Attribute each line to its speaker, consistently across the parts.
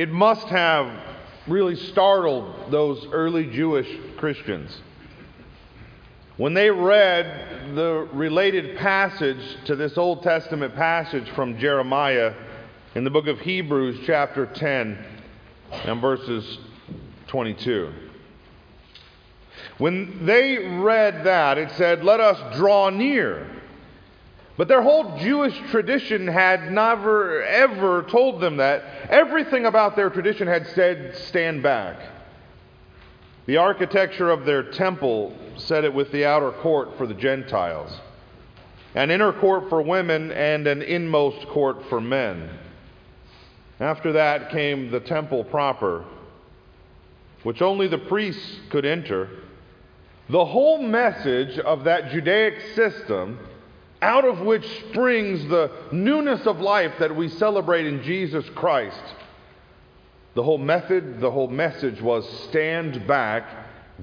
Speaker 1: it must have really startled those early Jewish Christians. When they read the related passage to this Old Testament passage from Jeremiah in the book of Hebrews, chapter 10, and verses 22. When they read that, it said, Let us draw near. But their whole Jewish tradition had never, ever told them that. Everything about their tradition had said, Stand back. The architecture of their temple said it with the outer court for the Gentiles, an inner court for women, and an inmost court for men. After that came the temple proper, which only the priests could enter. The whole message of that Judaic system, out of which springs the newness of life that we celebrate in Jesus Christ, the whole method, the whole message was stand back.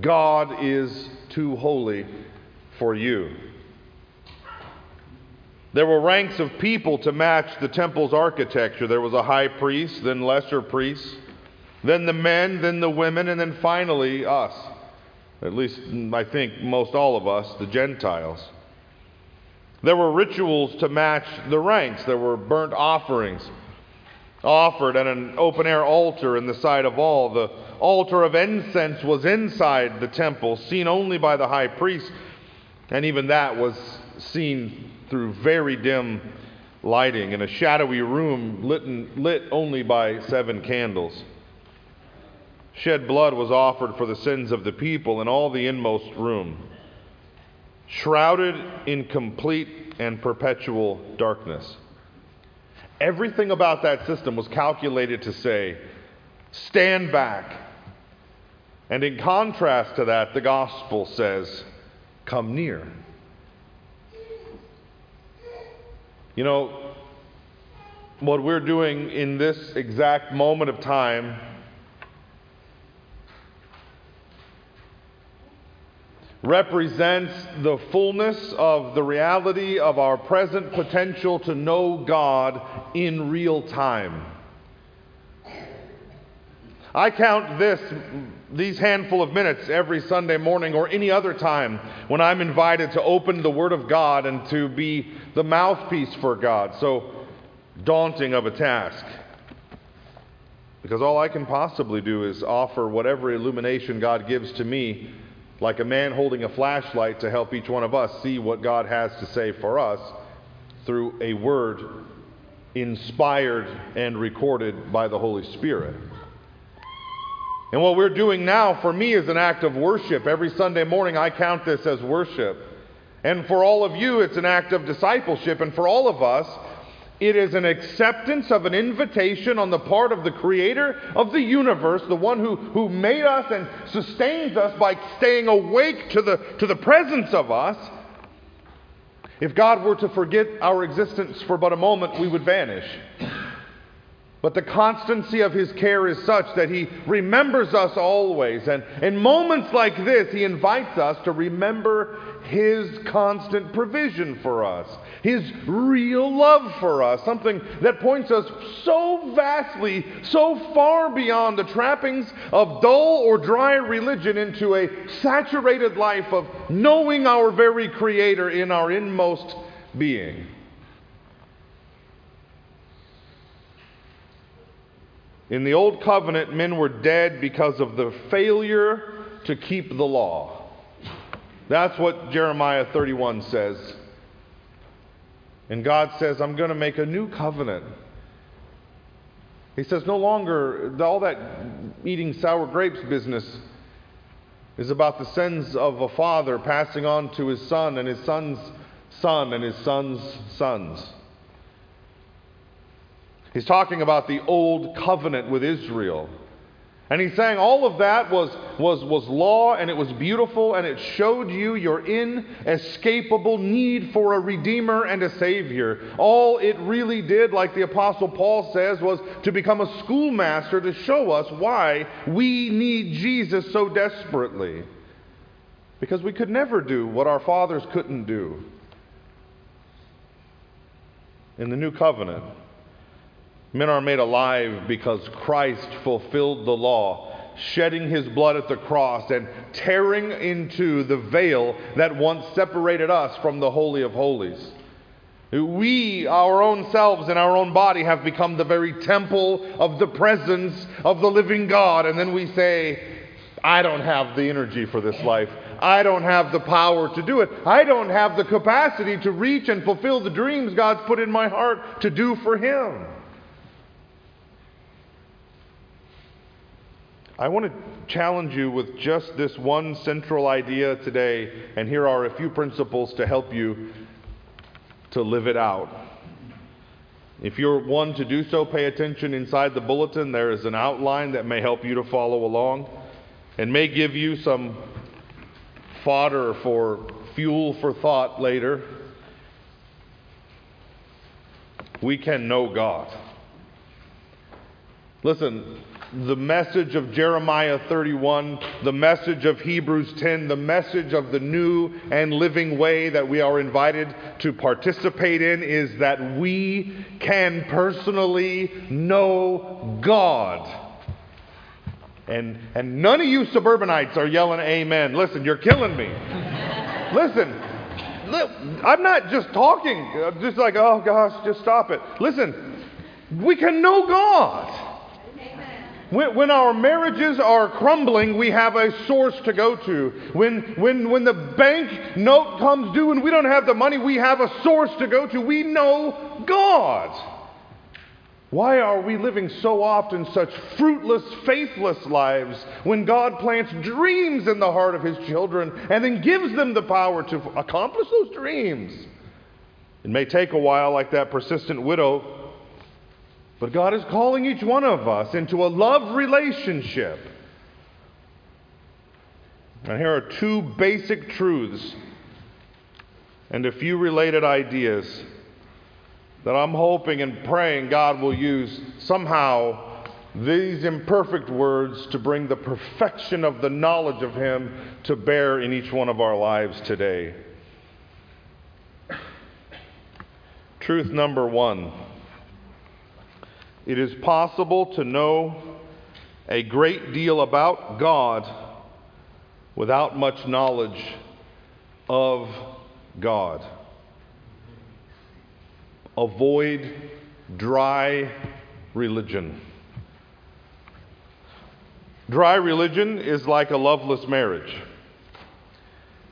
Speaker 1: God is too holy for you. There were ranks of people to match the temple's architecture. There was a high priest, then lesser priests, then the men, then the women, and then finally us. At least, I think, most all of us, the Gentiles. There were rituals to match the ranks. There were burnt offerings offered at an open air altar in the sight of all. The altar of incense was inside the temple, seen only by the high priest, and even that was seen through very dim lighting in a shadowy room lit, lit only by seven candles. Shed blood was offered for the sins of the people in all the inmost room, shrouded in complete and perpetual darkness. Everything about that system was calculated to say, stand back. And in contrast to that, the gospel says, come near. You know, what we're doing in this exact moment of time represents the fullness of the reality of our present potential to know God in real time. I count this, these handful of minutes every Sunday morning or any other time when I'm invited to open the Word of God and to be the mouthpiece for God. So daunting of a task. Because all I can possibly do is offer whatever illumination God gives to me like a man holding a flashlight to help each one of us see what God has to say for us through a word inspired and recorded by the Holy Spirit. And what we're doing now for me is an act of worship. Every Sunday morning, I count this as worship. And for all of you, it's an act of discipleship. And for all of us, it is an acceptance of an invitation on the part of the creator of the universe, the one who, who made us and sustains us by staying awake to the, to the presence of us. If God were to forget our existence for but a moment, we would vanish. But the constancy of his care is such that he remembers us always. And in moments like this, he invites us to remember his constant provision for us, his real love for us, something that points us so vastly, so far beyond the trappings of dull or dry religion into a saturated life of knowing our very Creator in our inmost being. In the Old Covenant, men were dead because of the failure to keep the law. That's what Jeremiah 31 says. And God says, I'm going to make a new covenant. He says, no longer, all that eating sour grapes business is about the sins of a father passing on to his son and his son's son and his son's sons. He's talking about the old covenant with Israel. And he's saying all of that was, was, was law and it was beautiful and it showed you your inescapable need for a redeemer and a savior. All it really did, like the apostle Paul says, was to become a schoolmaster to show us why we need Jesus so desperately. Because we could never do what our fathers couldn't do. In the new covenant, Men are made alive because Christ fulfilled the law, shedding his blood at the cross and tearing into the veil that once separated us from the Holy of Holies. We, our own selves and our own body, have become the very temple of the presence of the living God. And then we say, I don't have the energy for this life. I don't have the power to do it. I don't have the capacity to reach and fulfill the dreams God's put in my heart to do for Him. I want to challenge you with just this one central idea today, and here are a few principles to help you to live it out. If you're one to do so, pay attention inside the bulletin. There is an outline that may help you to follow along and may give you some fodder for fuel for thought later. We can know God. Listen, the message of Jeremiah 31, the message of Hebrews 10, the message of the new and living way that we are invited to participate in is that we can personally know God. And, and none of you suburbanites are yelling amen. Listen, you're killing me. Listen, I'm not just talking, I'm just like, oh gosh, just stop it. Listen, we can know God. When, when, our marriages are crumbling, we have a source to go to. When, when, when the bank note comes due and we don't have the money, we have a source to go to. We know God. Why are we living so often such fruitless, faithless lives when God plants dreams in the heart of His children and then gives them the power to accomplish those dreams? It may take a while, like that persistent widow but God is calling each one of us into a love relationship. And here are two basic truths and a few related ideas that I'm hoping and praying God will use somehow these imperfect words to bring the perfection of the knowledge of Him to bear in each one of our lives today. Truth number one. It is possible to know a great deal about God without much knowledge of God. Avoid dry religion. Dry religion is like a loveless marriage.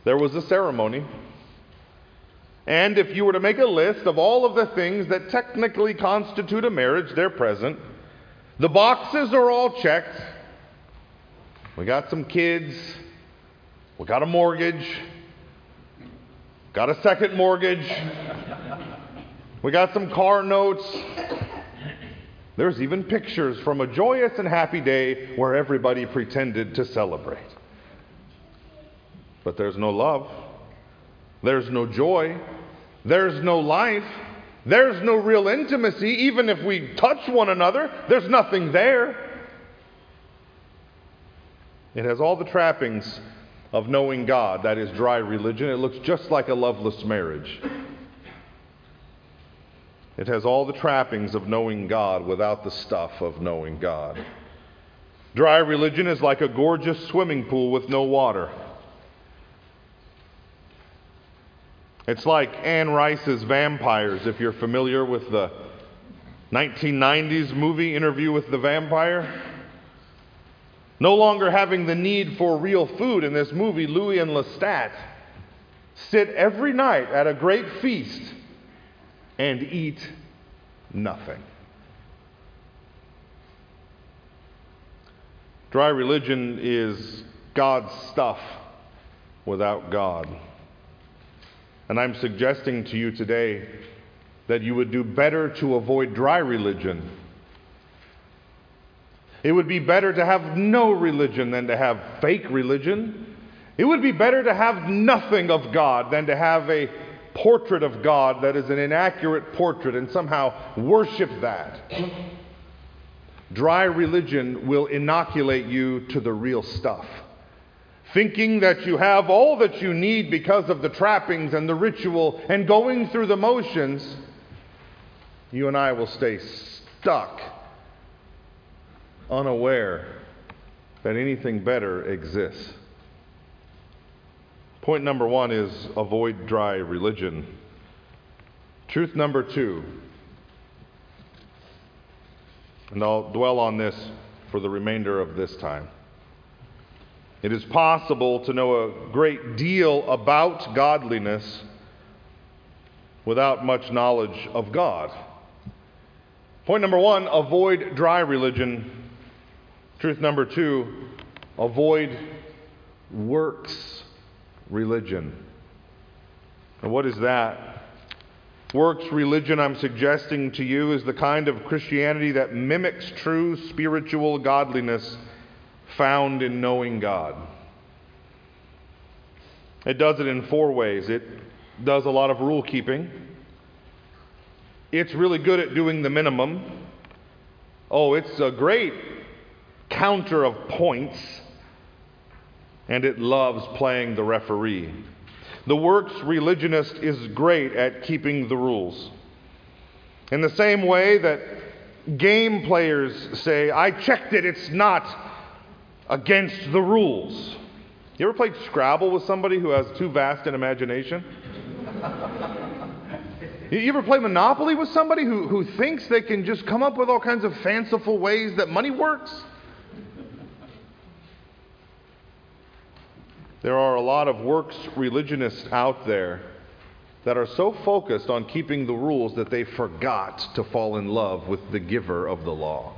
Speaker 1: There was a ceremony and if you were to make a list of all of the things that technically constitute a marriage, they're present. The boxes are all checked. We got some kids. We got a mortgage. Got a second mortgage. We got some car notes. There's even pictures from a joyous and happy day where everybody pretended to celebrate. But there's no love. There's no joy. There's no life. There's no real intimacy. Even if we touch one another, there's nothing there. It has all the trappings of knowing God. That is dry religion. It looks just like a loveless marriage. It has all the trappings of knowing God without the stuff of knowing God. Dry religion is like a gorgeous swimming pool with no water. It's like Anne Rice's Vampires, if you're familiar with the 1990s movie Interview with the Vampire. No longer having the need for real food in this movie, Louis and Lestat sit every night at a great feast and eat nothing. Dry religion is God's stuff without God. And I'm suggesting to you today that you would do better to avoid dry religion. It would be better to have no religion than to have fake religion. It would be better to have nothing of God than to have a portrait of God that is an inaccurate portrait and somehow worship that. Dry religion will inoculate you to the real stuff thinking that you have all that you need because of the trappings and the ritual and going through the motions, you and I will stay stuck, unaware that anything better exists. Point number one is avoid dry religion. Truth number two, and I'll dwell on this for the remainder of this time. It is possible to know a great deal about godliness without much knowledge of God. Point number one avoid dry religion. Truth number two avoid works religion. And what is that? Works religion, I'm suggesting to you, is the kind of Christianity that mimics true spiritual godliness found in knowing God. It does it in four ways. It does a lot of rule keeping. It's really good at doing the minimum. Oh, it's a great counter of points. And it loves playing the referee. The works religionist is great at keeping the rules. In the same way that game players say, I checked it, it's not against the rules. You ever played Scrabble with somebody who has too vast an imagination? you ever play Monopoly with somebody who, who thinks they can just come up with all kinds of fanciful ways that money works? There are a lot of works religionists out there that are so focused on keeping the rules that they forgot to fall in love with the giver of the law.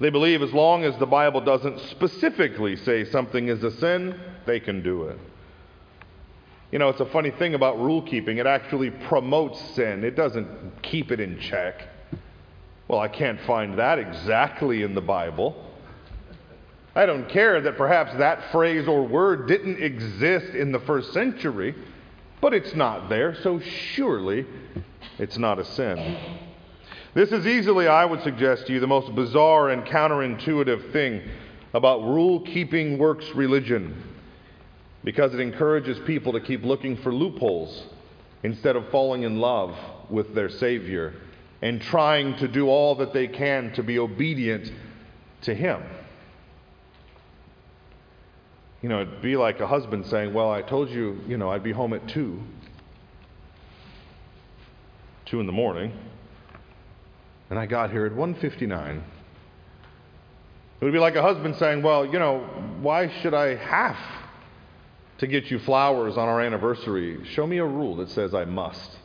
Speaker 1: They believe as long as the Bible doesn't specifically say something is a sin, they can do it. You know, it's a funny thing about rule keeping. It actually promotes sin, it doesn't keep it in check. Well, I can't find that exactly in the Bible. I don't care that perhaps that phrase or word didn't exist in the first century, but it's not there, so surely it's not a sin. This is easily, I would suggest to you, the most bizarre and counterintuitive thing about rule keeping works religion because it encourages people to keep looking for loopholes instead of falling in love with their Savior and trying to do all that they can to be obedient to Him. You know, it'd be like a husband saying, Well, I told you, you know, I'd be home at 2. 2 in the morning and I got here at 1:59. It would be like a husband saying, "Well, you know, why should I have to get you flowers on our anniversary? Show me a rule that says I must."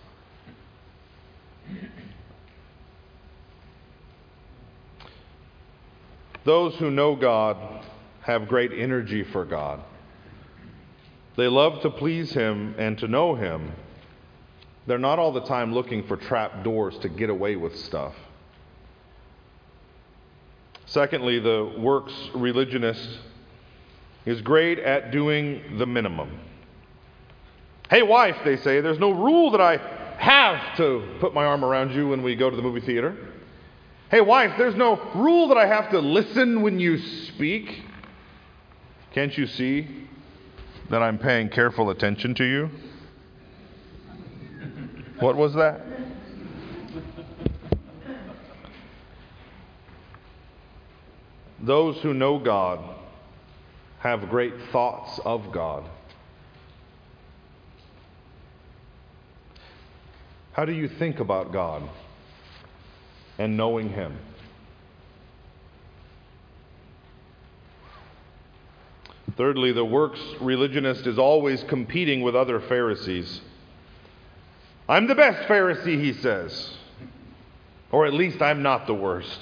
Speaker 1: Those who know God have great energy for God. They love to please Him and to know Him. They're not all the time looking for trap doors to get away with stuff. Secondly, the works religionist is great at doing the minimum. Hey, wife, they say, there's no rule that I have to put my arm around you when we go to the movie theater. Hey, wife, there's no rule that I have to listen when you speak. Can't you see that I'm paying careful attention to you? What was that? Those who know God have great thoughts of God. How do you think about God and knowing Him? Thirdly, the works religionist is always competing with other Pharisees. I'm the best Pharisee, he says. Or at least I'm not the worst.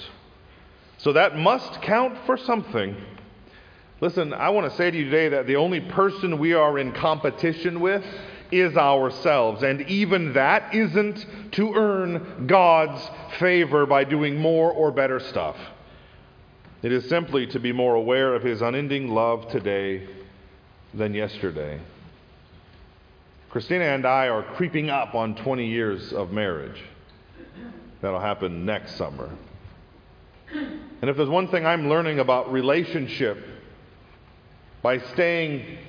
Speaker 1: So that must count for something. Listen, I want to say to you today that the only person we are in competition with is ourselves. And even that isn't to earn God's favor by doing more or better stuff. It is simply to be more aware of His unending love today than yesterday. Christina and I are creeping up on 20 years of marriage. That'll happen next summer. And if there's one thing I'm learning about relationship by staying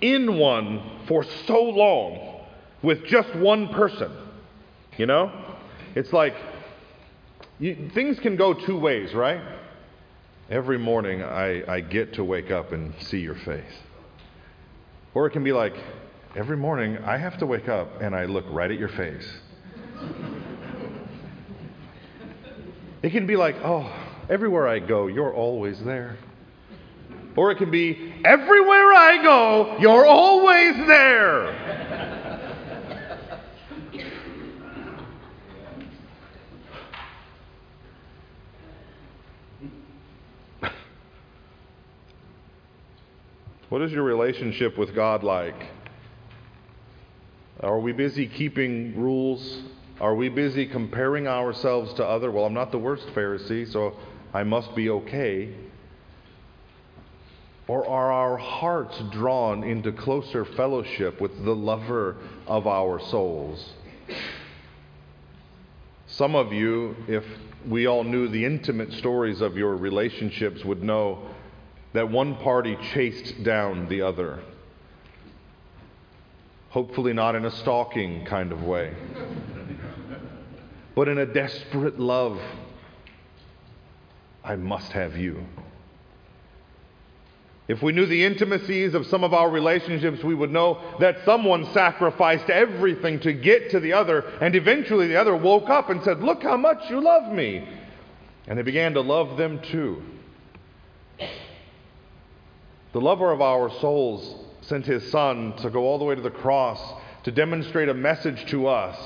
Speaker 1: in one for so long with just one person, you know, It's like you, things can go two ways, right? Every morning I, I get to wake up and see your face. Or it can be like, every morning I have to wake up and I look right at your face. it can be like, oh, everywhere I go, you're always there. Or it can be, everywhere I go, you're always there. What is your relationship with God like? Are we busy keeping rules? Are we busy comparing ourselves to other? Well, I'm not the worst Pharisee, so I must be okay. Or are our hearts drawn into closer fellowship with the lover of our souls? Some of you, if we all knew the intimate stories of your relationships, would know that one party chased down the other. Hopefully, not in a stalking kind of way, but in a desperate love. I must have you. If we knew the intimacies of some of our relationships, we would know that someone sacrificed everything to get to the other, and eventually the other woke up and said, Look how much you love me. And they began to love them too. The lover of our souls sent his son to go all the way to the cross to demonstrate a message to us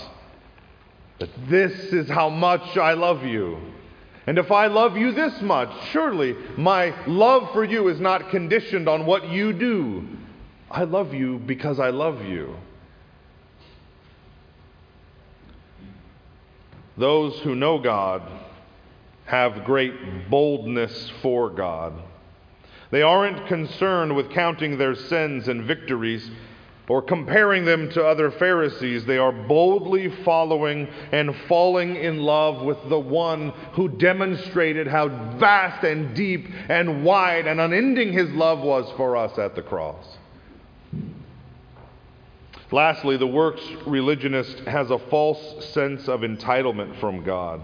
Speaker 1: that this is how much I love you. And if I love you this much, surely my love for you is not conditioned on what you do. I love you because I love you. Those who know God have great boldness for God. They aren't concerned with counting their sins and victories or comparing them to other Pharisees. They are boldly following and falling in love with the one who demonstrated how vast and deep and wide and unending his love was for us at the cross. Lastly, the works religionist has a false sense of entitlement from God.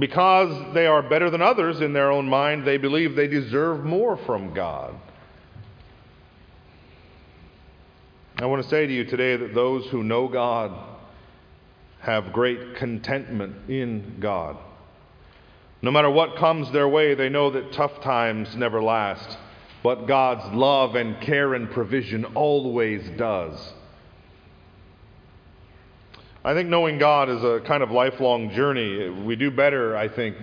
Speaker 1: Because they are better than others in their own mind, they believe they deserve more from God. I want to say to you today that those who know God have great contentment in God. No matter what comes their way, they know that tough times never last, but God's love and care and provision always does. I think knowing God is a kind of lifelong journey. We do better, I think,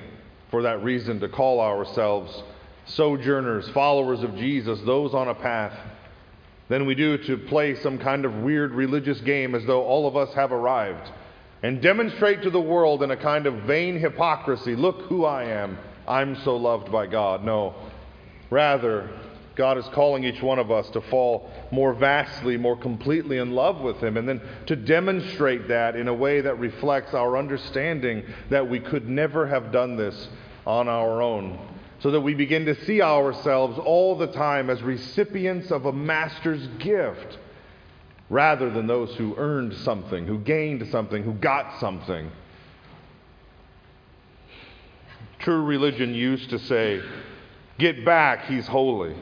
Speaker 1: for that reason to call ourselves sojourners, followers of Jesus, those on a path, than we do to play some kind of weird religious game as though all of us have arrived and demonstrate to the world in a kind of vain hypocrisy look who I am. I'm so loved by God. No. Rather, God is calling each one of us to fall more vastly, more completely in love with Him, and then to demonstrate that in a way that reflects our understanding that we could never have done this on our own. So that we begin to see ourselves all the time as recipients of a master's gift rather than those who earned something, who gained something, who got something. True religion used to say, Get back, he's holy.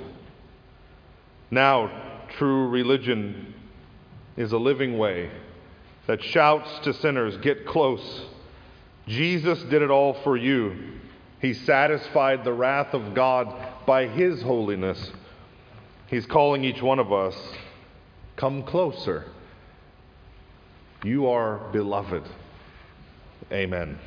Speaker 1: Now, true religion is a living way that shouts to sinners, Get close. Jesus did it all for you. He satisfied the wrath of God by His holiness. He's calling each one of us, Come closer. You are beloved. Amen.